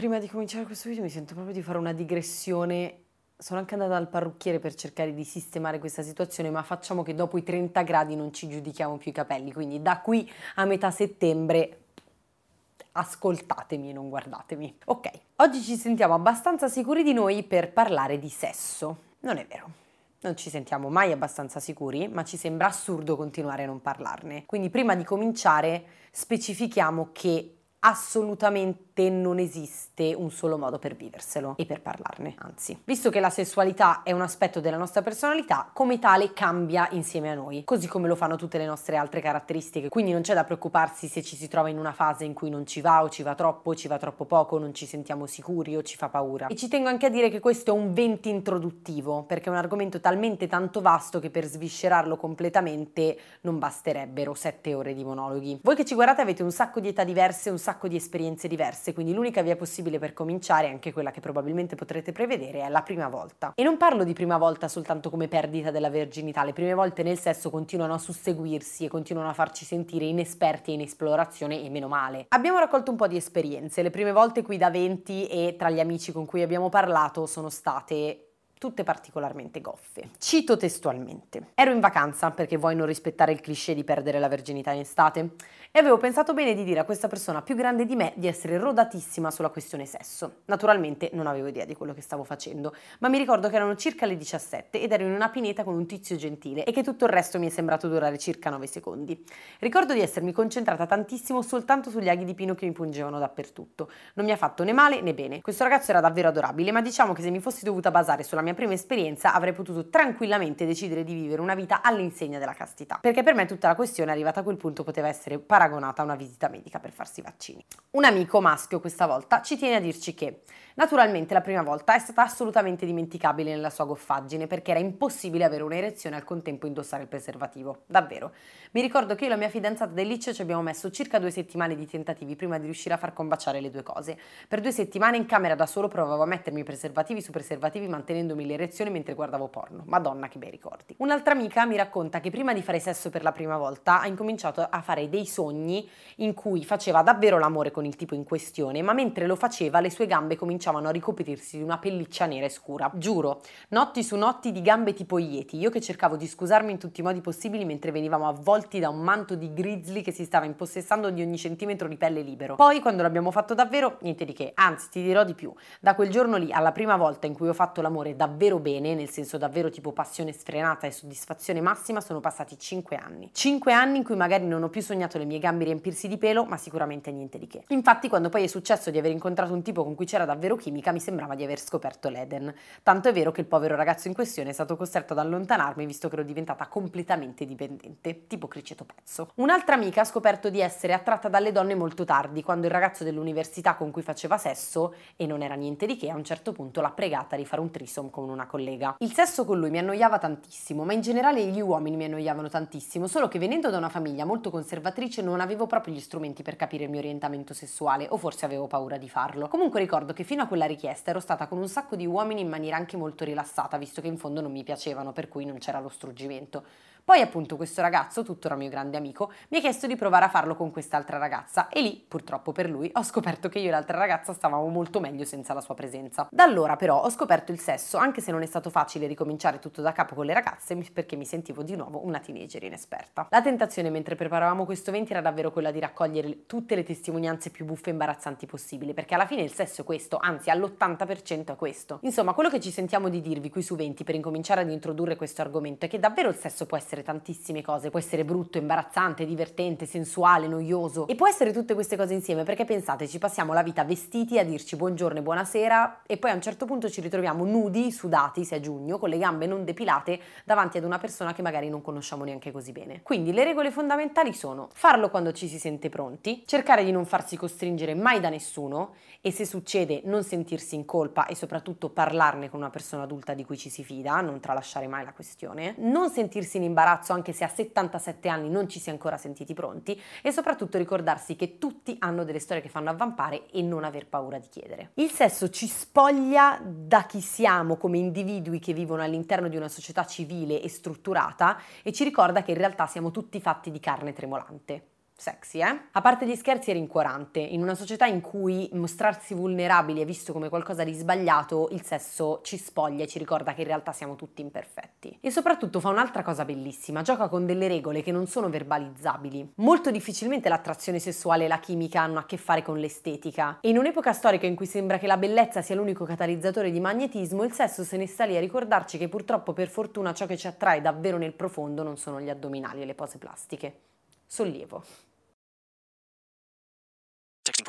Prima di cominciare questo video mi sento proprio di fare una digressione. Sono anche andata dal parrucchiere per cercare di sistemare questa situazione, ma facciamo che dopo i 30 gradi non ci giudichiamo più i capelli, quindi da qui a metà settembre ascoltatemi e non guardatemi. Ok, oggi ci sentiamo abbastanza sicuri di noi per parlare di sesso. Non è vero. Non ci sentiamo mai abbastanza sicuri, ma ci sembra assurdo continuare a non parlarne. Quindi prima di cominciare specifichiamo che assolutamente non esiste un solo modo per viverselo e per parlarne, anzi. Visto che la sessualità è un aspetto della nostra personalità, come tale cambia insieme a noi, così come lo fanno tutte le nostre altre caratteristiche, quindi non c'è da preoccuparsi se ci si trova in una fase in cui non ci va o ci va troppo, ci va troppo poco, non ci sentiamo sicuri o ci fa paura. E ci tengo anche a dire che questo è un venti introduttivo, perché è un argomento talmente tanto vasto che per sviscerarlo completamente non basterebbero sette ore di monologhi. Voi che ci guardate avete un sacco di età diverse, un sacco di esperienze diverse, quindi l'unica via possibile per cominciare, anche quella che probabilmente potrete prevedere, è la prima volta. E non parlo di prima volta soltanto come perdita della verginità, le prime volte nel sesso continuano a susseguirsi e continuano a farci sentire inesperti in esplorazione e meno male. Abbiamo raccolto un po' di esperienze, le prime volte qui da 20 e tra gli amici con cui abbiamo parlato sono state tutte particolarmente goffe. Cito testualmente. Ero in vacanza perché vuoi non rispettare il cliché di perdere la verginità in estate e avevo pensato bene di dire a questa persona più grande di me di essere rodatissima sulla questione sesso. Naturalmente non avevo idea di quello che stavo facendo, ma mi ricordo che erano circa le 17 ed ero in una pineta con un tizio gentile e che tutto il resto mi è sembrato durare circa 9 secondi. Ricordo di essermi concentrata tantissimo soltanto sugli aghi di pino che mi pungevano dappertutto. Non mi ha fatto né male né bene. Questo ragazzo era davvero adorabile, ma diciamo che se mi fossi dovuta basare sulla mia mia prima esperienza avrei potuto tranquillamente decidere di vivere una vita all'insegna della castità, perché per me tutta la questione arrivata a quel punto poteva essere paragonata a una visita medica per farsi vaccini. Un amico maschio questa volta ci tiene a dirci che naturalmente la prima volta è stata assolutamente dimenticabile nella sua goffaggine perché era impossibile avere un'erezione al contempo indossare il preservativo, davvero. Mi ricordo che io e la mia fidanzata del liceo ci abbiamo messo circa due settimane di tentativi prima di riuscire a far combaciare le due cose. Per due settimane in camera da solo provavo a mettermi preservativi su preservativi mantenendomi le erezioni mentre guardavo porno. Madonna che bei ricordi. Un'altra amica mi racconta che prima di fare sesso per la prima volta ha incominciato a fare dei sogni in cui faceva davvero l'amore con il tipo in questione, ma mentre lo faceva le sue gambe cominciavano a ricoprirsi di una pelliccia nera e scura. Giuro, notti su notti di gambe tipo ieti, io che cercavo di scusarmi in tutti i modi possibili mentre venivamo avvolti da un manto di grizzly che si stava impossessando di ogni centimetro di pelle libero. Poi quando l'abbiamo fatto davvero, niente di che, anzi ti dirò di più, da quel giorno lì alla prima volta in cui ho fatto l'amore davvero davvero bene, nel senso davvero tipo passione sfrenata e soddisfazione massima, sono passati 5 anni. 5 anni in cui magari non ho più sognato le mie gambe riempirsi di pelo, ma sicuramente niente di che. Infatti, quando poi è successo di aver incontrato un tipo con cui c'era davvero chimica, mi sembrava di aver scoperto l'Eden. Tanto è vero che il povero ragazzo in questione è stato costretto ad allontanarmi visto che ero diventata completamente dipendente, tipo criceto pezzo. Un'altra amica ha scoperto di essere attratta dalle donne molto tardi, quando il ragazzo dell'università con cui faceva sesso, e non era niente di che, a un certo punto l'ha pregata di fare un trisom con con una collega. Il sesso con lui mi annoiava tantissimo, ma in generale gli uomini mi annoiavano tantissimo, solo che venendo da una famiglia molto conservatrice non avevo proprio gli strumenti per capire il mio orientamento sessuale, o forse avevo paura di farlo. Comunque ricordo che fino a quella richiesta ero stata con un sacco di uomini in maniera anche molto rilassata, visto che in fondo non mi piacevano, per cui non c'era lo struggimento. Poi appunto questo ragazzo, tuttora mio grande amico, mi ha chiesto di provare a farlo con quest'altra ragazza e lì, purtroppo per lui, ho scoperto che io e l'altra ragazza stavamo molto meglio senza la sua presenza. Da allora però ho scoperto il sesso, anche se non è stato facile ricominciare tutto da capo con le ragazze perché mi sentivo di nuovo una teenager inesperta. La tentazione mentre preparavamo questo evento era davvero quella di raccogliere tutte le testimonianze più buffe e imbarazzanti possibili, perché alla fine il sesso è questo, anzi all'80% è questo. Insomma, quello che ci sentiamo di dirvi qui su 20 per incominciare ad introdurre questo argomento è che davvero il sesso può essere essere tantissime cose, può essere brutto, imbarazzante, divertente, sensuale, noioso. E può essere tutte queste cose insieme perché pensate, ci passiamo la vita vestiti a dirci buongiorno e buonasera e poi a un certo punto ci ritroviamo nudi, sudati, se è giugno, con le gambe non depilate davanti ad una persona che magari non conosciamo neanche così bene. Quindi le regole fondamentali sono farlo quando ci si sente pronti, cercare di non farsi costringere mai da nessuno e se succede non sentirsi in colpa e soprattutto parlarne con una persona adulta di cui ci si fida, non tralasciare mai la questione, non sentirsi in imbarazzo anche se a 77 anni non ci si è ancora sentiti pronti e soprattutto ricordarsi che tutti hanno delle storie che fanno avvampare e non aver paura di chiedere. Il sesso ci spoglia da chi siamo come individui che vivono all'interno di una società civile e strutturata e ci ricorda che in realtà siamo tutti fatti di carne tremolante sexy, eh? A parte gli scherzi è rincuorante. In una società in cui mostrarsi vulnerabili è visto come qualcosa di sbagliato, il sesso ci spoglia e ci ricorda che in realtà siamo tutti imperfetti. E soprattutto fa un'altra cosa bellissima, gioca con delle regole che non sono verbalizzabili. Molto difficilmente l'attrazione sessuale e la chimica hanno a che fare con l'estetica. E in un'epoca storica in cui sembra che la bellezza sia l'unico catalizzatore di magnetismo, il sesso se ne sta lì a ricordarci che purtroppo per fortuna ciò che ci attrae davvero nel profondo non sono gli addominali e le pose plastiche. Sollievo.